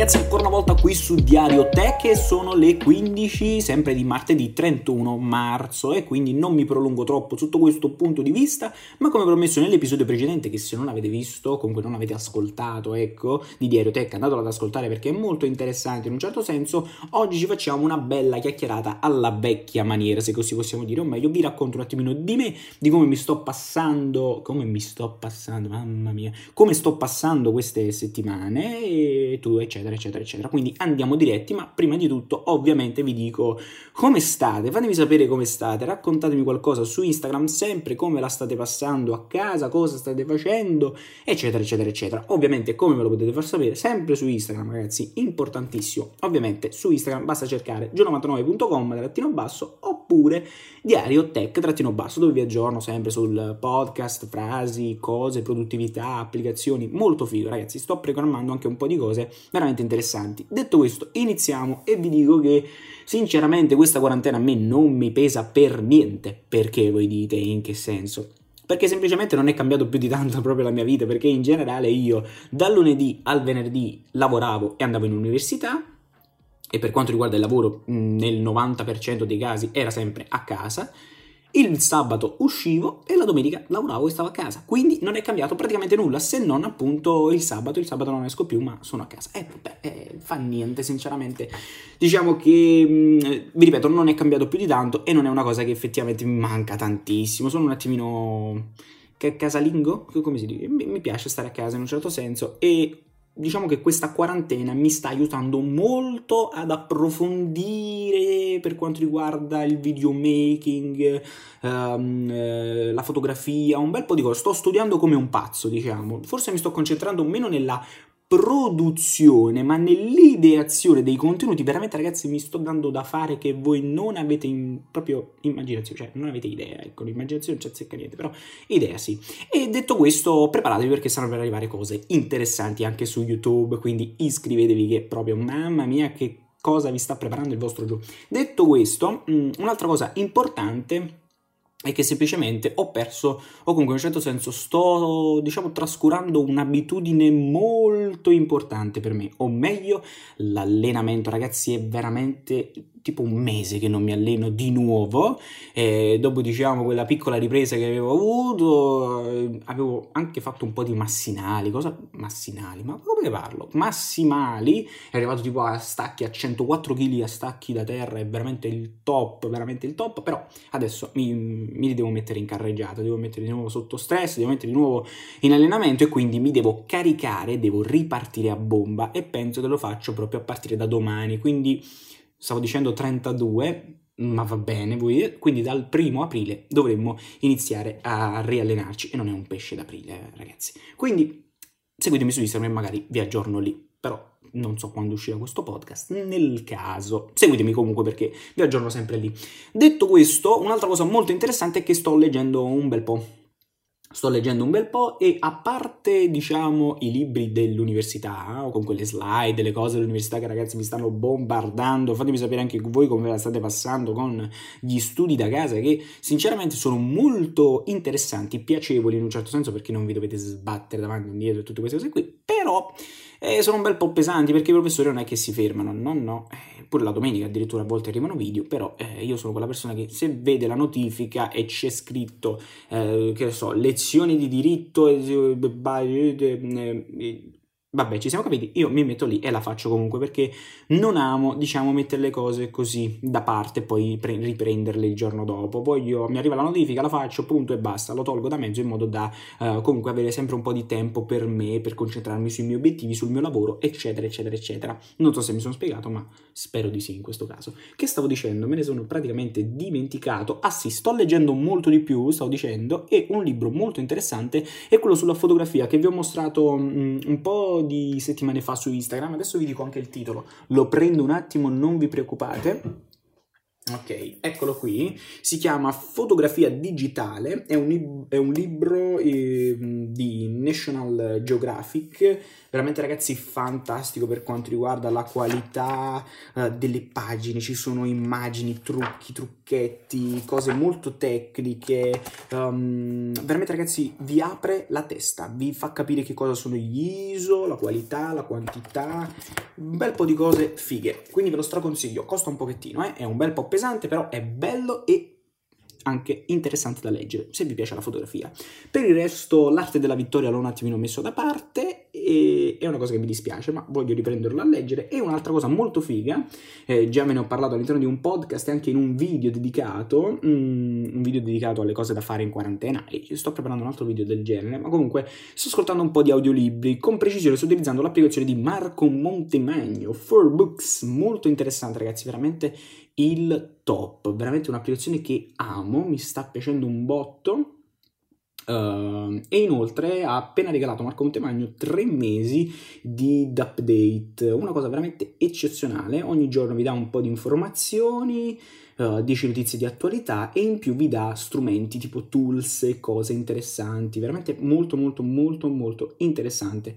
ragazzi, ancora una volta qui su Diario Tech e sono le 15, sempre di martedì 31 marzo e quindi non mi prolungo troppo sotto questo punto di vista, ma come promesso nell'episodio precedente che se non avete visto, comunque non avete ascoltato, ecco, di Diario Tech, andatelo ad ascoltare perché è molto interessante in un certo senso, oggi ci facciamo una bella chiacchierata alla vecchia maniera, se così possiamo dire, o meglio vi racconto un attimino di me, di come mi sto passando, come mi sto passando, mamma mia, come sto passando queste settimane e tu eccetera, eccetera, eccetera. Quindi andiamo diretti, ma prima di tutto ovviamente vi dico come state, fatemi sapere come state, raccontatemi qualcosa su Instagram, sempre come la state passando a casa, cosa state facendo, eccetera, eccetera, eccetera. Ovviamente come me lo potete far sapere, sempre su Instagram, ragazzi, importantissimo. Ovviamente su Instagram basta cercare gio99.com trattino basso oppure diario tech trattino basso dove vi aggiorno sempre sul podcast, frasi, cose, produttività, applicazioni, molto figo, ragazzi, sto programmando anche un po' di cose veramente interessanti. Detto questo, iniziamo e vi dico che sinceramente questa quarantena a me non mi pesa per niente. Perché voi dite in che senso? Perché semplicemente non è cambiato più di tanto proprio la mia vita, perché in generale io dal lunedì al venerdì lavoravo e andavo in università, e per quanto riguarda il lavoro nel 90% dei casi era sempre a casa, il sabato uscivo e la domenica lavoravo e stavo a casa. Quindi non è cambiato praticamente nulla se non appunto il sabato. Il sabato non esco più, ma sono a casa. E eh, vabbè, eh, fa niente, sinceramente. Diciamo che, mh, vi ripeto, non è cambiato più di tanto e non è una cosa che effettivamente mi manca tantissimo. Sono un attimino casalingo, come si dice? Mi piace stare a casa in un certo senso e diciamo che questa quarantena mi sta aiutando molto ad approfondire per quanto riguarda il videomaking, um, eh, la fotografia, un bel po' di cose. Sto studiando come un pazzo, diciamo. Forse mi sto concentrando meno nella produzione, ma nell'ideazione dei contenuti, veramente ragazzi mi sto dando da fare che voi non avete in, proprio immaginazione, cioè non avete idea, ecco, l'immaginazione non ci azzecca niente, però idea sì. E detto questo, preparatevi perché stanno per arrivare cose interessanti anche su YouTube, quindi iscrivetevi che proprio, mamma mia, che cosa vi sta preparando il vostro gioco. Detto questo, mm, un'altra cosa importante è che semplicemente ho perso, o comunque in un certo senso sto, diciamo, trascurando un'abitudine molto importante per me, o meglio, l'allenamento, ragazzi, è veramente tipo un mese che non mi alleno di nuovo e dopo diciamo quella piccola ripresa che avevo avuto eh, avevo anche fatto un po' di massinali cosa massinali? Ma come parlo? Massimali è arrivato tipo a stacchi a 104 kg a stacchi da terra è veramente il top veramente il top però adesso mi, mi devo mettere in carreggiata devo mettere di nuovo sotto stress devo mettere di nuovo in allenamento e quindi mi devo caricare devo ripartire a bomba e penso che lo faccio proprio a partire da domani quindi stavo dicendo 32, ma va bene, voi, quindi dal primo aprile dovremmo iniziare a riallenarci e non è un pesce d'aprile, ragazzi. Quindi seguitemi su Instagram e magari vi aggiorno lì, però non so quando uscirà questo podcast, nel caso seguitemi comunque perché vi aggiorno sempre lì. Detto questo, un'altra cosa molto interessante è che sto leggendo un bel po' Sto leggendo un bel po' e a parte, diciamo, i libri dell'università, con quelle slide, le cose dell'università che ragazzi mi stanno bombardando, fatemi sapere anche voi come la state passando con gli studi da casa, che sinceramente sono molto interessanti, piacevoli in un certo senso, perché non vi dovete sbattere davanti e indietro e tutte queste cose qui, però eh, sono un bel po' pesanti perché i professori non è che si fermano, no, no, eh, pure la domenica addirittura a volte arrivano video, però eh, io sono quella persona che se vede la notifica e c'è scritto, eh, che so, lezioni di diritto, eh, Vabbè, ci siamo capiti, io mi metto lì e la faccio comunque perché non amo, diciamo, mettere le cose così da parte e poi pre- riprenderle il giorno dopo. Voglio, mi arriva la notifica, la faccio, punto e basta, lo tolgo da mezzo in modo da uh, comunque avere sempre un po' di tempo per me, per concentrarmi sui miei obiettivi, sul mio lavoro, eccetera, eccetera, eccetera. Non so se mi sono spiegato, ma spero di sì in questo caso. Che stavo dicendo? Me ne sono praticamente dimenticato. Ah sì, sto leggendo molto di più, stavo dicendo, e un libro molto interessante è quello sulla fotografia che vi ho mostrato um, un po' di settimane fa su Instagram, adesso vi dico anche il titolo, lo prendo un attimo, non vi preoccupate. Ok, eccolo qui, si chiama Fotografia digitale, è un, è un libro eh, di National Geographic, veramente ragazzi fantastico per quanto riguarda la qualità eh, delle pagine, ci sono immagini, trucchi, trucchetti, cose molto tecniche. Um, veramente, ragazzi, vi apre la testa, vi fa capire che cosa sono gli ISO, la qualità, la quantità, un bel po' di cose fighe. Quindi ve lo straconsiglio. Costa un pochettino, eh? è un bel po' pesante, però è bello e anche interessante da leggere, se vi piace la fotografia. Per il resto, l'arte della vittoria l'ho un attimino messo da parte e è una cosa che mi dispiace, ma voglio riprenderlo a leggere. E un'altra cosa molto figa, eh, già ve ne ho parlato all'interno di un podcast e anche in un video dedicato, mm, un video dedicato alle cose da fare in quarantena, e sto preparando un altro video del genere, ma comunque sto ascoltando un po' di audiolibri, con precisione sto utilizzando l'applicazione di Marco Montemagno, 4Books, molto interessante ragazzi, veramente il top, veramente un'applicazione che amo, mi sta piacendo un botto. Uh, e inoltre ha appena regalato Marco Montemagno tre mesi di update, una cosa veramente eccezionale. Ogni giorno vi dà un po' di informazioni, uh, 10 notizie di attualità e in più vi dà strumenti tipo tools e cose interessanti. Veramente molto, molto, molto, molto interessante.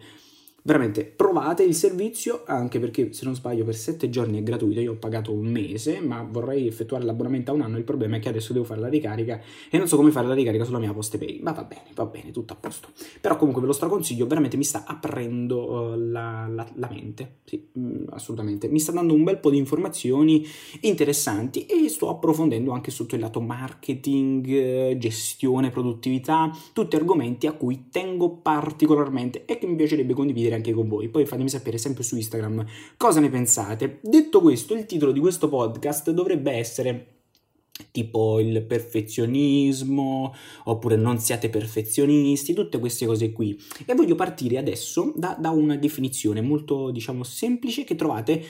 Veramente provate il servizio anche perché se non sbaglio per 7 giorni è gratuito, io ho pagato un mese ma vorrei effettuare l'abbonamento a un anno, il problema è che adesso devo fare la ricarica e non so come fare la ricarica sulla mia poste pay, ma va bene, va bene, tutto a posto. Però comunque ve lo straconsiglio, veramente mi sta aprendo uh, la, la, la, mente, sì, mm, assolutamente, mi sta dando un bel po' di informazioni interessanti e sto approfondendo anche sotto il lato marketing, gestione, produttività, tutti argomenti a cui tengo particolarmente e che mi piacerebbe condividere condividere anche con voi. Poi fatemi sapere sempre su Instagram cosa ne pensate. Detto questo, il titolo di questo podcast dovrebbe essere tipo il perfezionismo oppure non siate perfezionisti, tutte queste cose qui. E voglio partire adesso da, da una definizione molto, diciamo, semplice che trovate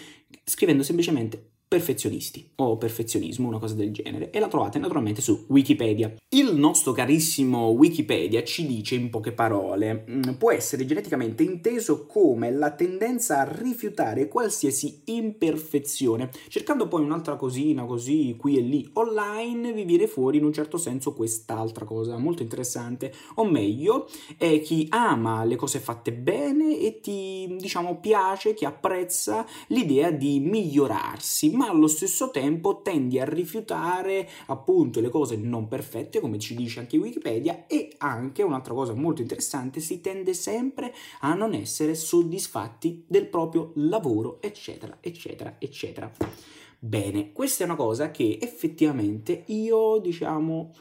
scrivendo semplicemente perfezionisti o perfezionismo, una cosa del genere, e la trovate naturalmente su Wikipedia. Il nostro carissimo Wikipedia ci dice in poche parole, mm, può essere geneticamente inteso come la tendenza a rifiutare qualsiasi imperfezione. Cercando poi un'altra cosina così qui e lì online vi viene fuori in un certo senso quest'altra cosa molto interessante, o meglio, è chi ama le cose fatte bene e ti, diciamo, piace, chi apprezza l'idea di migliorarsi, ma allo stesso tempo tendi a rifiutare appunto le cose non perfette, come ci dice anche Wikipedia, e anche un'altra cosa molto interessante, si tende sempre a non essere soddisfatti del proprio lavoro, eccetera, eccetera, eccetera. Bene, questa è una cosa che effettivamente io, diciamo,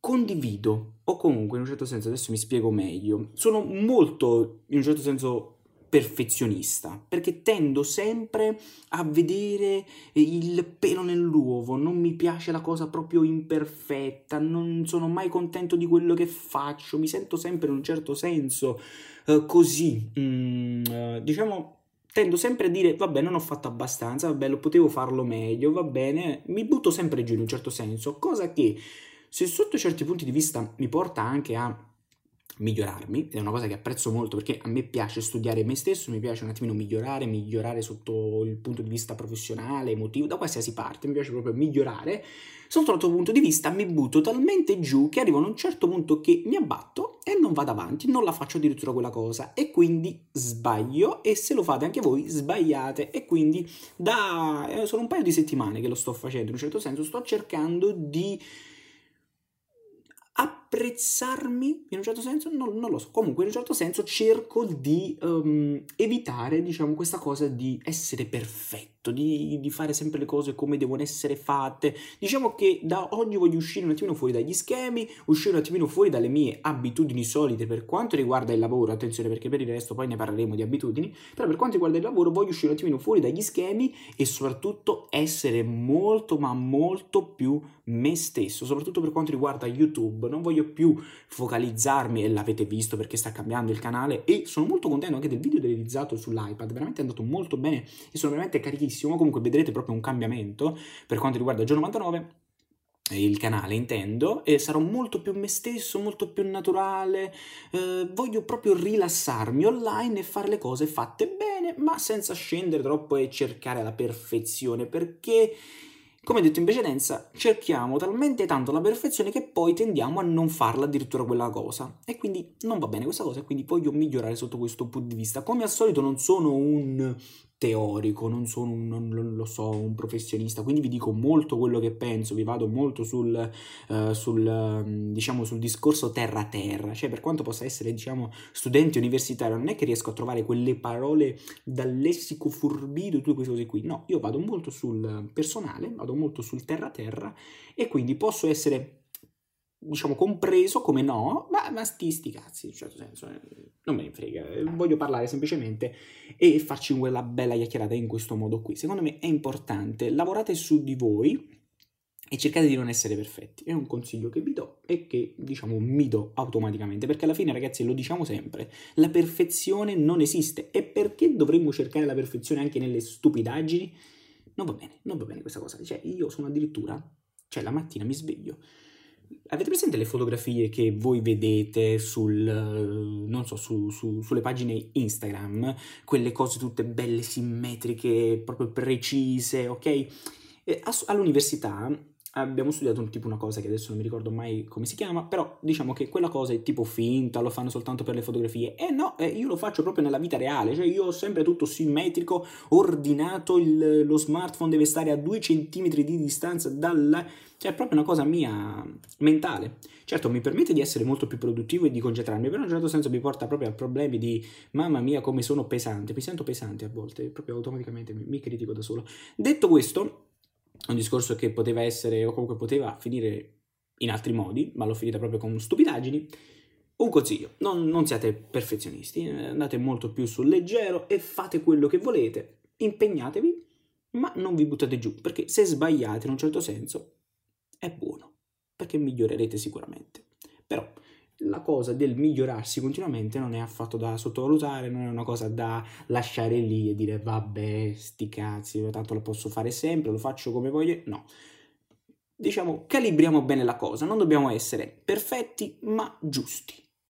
condivido, o comunque in un certo senso, adesso mi spiego meglio, sono molto, in un certo senso, perfezionista, perché tendo sempre a vedere il pelo nell'uovo, non mi piace la cosa proprio imperfetta, non sono mai contento di quello che faccio, mi sento sempre in un certo senso uh, così, mm, uh, diciamo tendo sempre a dire vabbè non ho fatto abbastanza, vabbè lo potevo farlo meglio, va bene, mi butto sempre giù in un certo senso, cosa che se sotto certi punti di vista mi porta anche a migliorarmi, ed è una cosa che apprezzo molto perché a me piace studiare me stesso, mi piace un attimino migliorare, migliorare sotto il punto di vista professionale, emotivo, da qualsiasi parte, mi piace proprio migliorare. Sotto l'altro punto di vista mi butto talmente giù che arrivo a un certo punto che mi abbatto e non vado avanti, non la faccio addirittura quella cosa e quindi sbaglio e se lo fate anche voi sbagliate e quindi da eh, sono un paio di settimane che lo sto facendo in un certo senso, sto cercando di apprezzarmi in un certo senso? Non, non, lo so. Comunque, in un certo senso cerco di um, evitare, diciamo, questa cosa di essere perfetto, di, di, fare sempre le cose come devono essere fatte. Diciamo che da oggi voglio uscire un attimino fuori dagli schemi, uscire un attimino fuori dalle mie abitudini solite per quanto riguarda il lavoro. Attenzione, perché per il resto poi ne parleremo di abitudini. Però per quanto riguarda il lavoro, voglio uscire un attimino fuori dagli schemi e soprattutto essere molto, ma molto più me stesso, soprattutto per quanto riguarda YouTube. Non voglio più focalizzarmi, e l'avete visto perché sta cambiando il canale, e sono molto contento anche del video realizzato sull'iPad, veramente è andato molto bene e sono veramente carichissimo. Comunque vedrete proprio un cambiamento per quanto riguarda Gio 99 il canale intendo e sarò molto più me stesso, molto più naturale, eh, voglio proprio rilassarmi online e fare le cose fatte bene ma senza scendere troppo e cercare la perfezione perché come detto in precedenza, cerchiamo talmente tanto la perfezione che poi tendiamo a non farla addirittura quella cosa. E quindi non va bene questa cosa e quindi voglio migliorare sotto questo punto di vista. Come al solito non sono un teorico, non sono un, non, lo so, un professionista, quindi vi dico molto quello che penso, vi vado molto sul, uh, sul, uh, diciamo, sul discorso terra-terra, cioè per quanto possa essere diciamo, studente universitario, non è che riesco a trovare quelle parole dal lessico furbido, tutte queste cose qui, no, io vado molto sul personale, vado molto sul terra-terra e quindi posso essere diciamo, compreso come no, ma, ma sti, sti cazzi, in un certo senso, eh, non me ne frega, eh, voglio parlare semplicemente e farci quella bella chiacchierata in questo modo qui. Secondo me è importante, lavorate su di voi e cercate di non essere perfetti. È un consiglio che vi do e che, diciamo, mi do automaticamente, perché alla fine, ragazzi, lo diciamo sempre, la perfezione non esiste e perché dovremmo cercare la perfezione anche nelle stupidaggini? Non va bene, non va bene questa cosa. Cioè, io sono addirittura, cioè la mattina mi sveglio Avete presente le fotografie che voi vedete sul, non so, su, su, sulle pagine Instagram? Quelle cose tutte belle, simmetriche, proprio precise, ok? All'università abbiamo studiato un tipo una cosa che adesso non mi ricordo mai come si chiama, però diciamo che quella cosa è tipo finta, lo fanno soltanto per le fotografie. E no, eh, io lo faccio proprio nella vita reale, cioè io ho sempre tutto simmetrico, ordinato, il, lo smartphone deve stare a due centimetri di distanza dal... cioè è proprio una cosa mia mentale. Certo, mi permette di essere molto più produttivo e di concentrarmi, però in un certo senso mi porta proprio a problemi di mamma mia come sono pesante, mi sento pesante a volte, proprio automaticamente mi, mi critico da solo. Detto questo, un discorso che poteva essere o comunque poteva finire in altri modi, ma l'ho finita proprio con stupidaggini. Un consiglio, non, non siate perfezionisti, andate molto più sul leggero e fate quello che volete, impegnatevi, ma non vi buttate giù, perché se sbagliate in un certo senso è buono, perché migliorerete sicuramente. Però la cosa del migliorarsi continuamente non è affatto da sottovalutare, non è una cosa da lasciare lì e dire vabbè, sti cazzi, tanto lo posso fare sempre, lo faccio come voglio. No. Diciamo, calibriamo bene la cosa, non dobbiamo essere perfetti, ma giusti.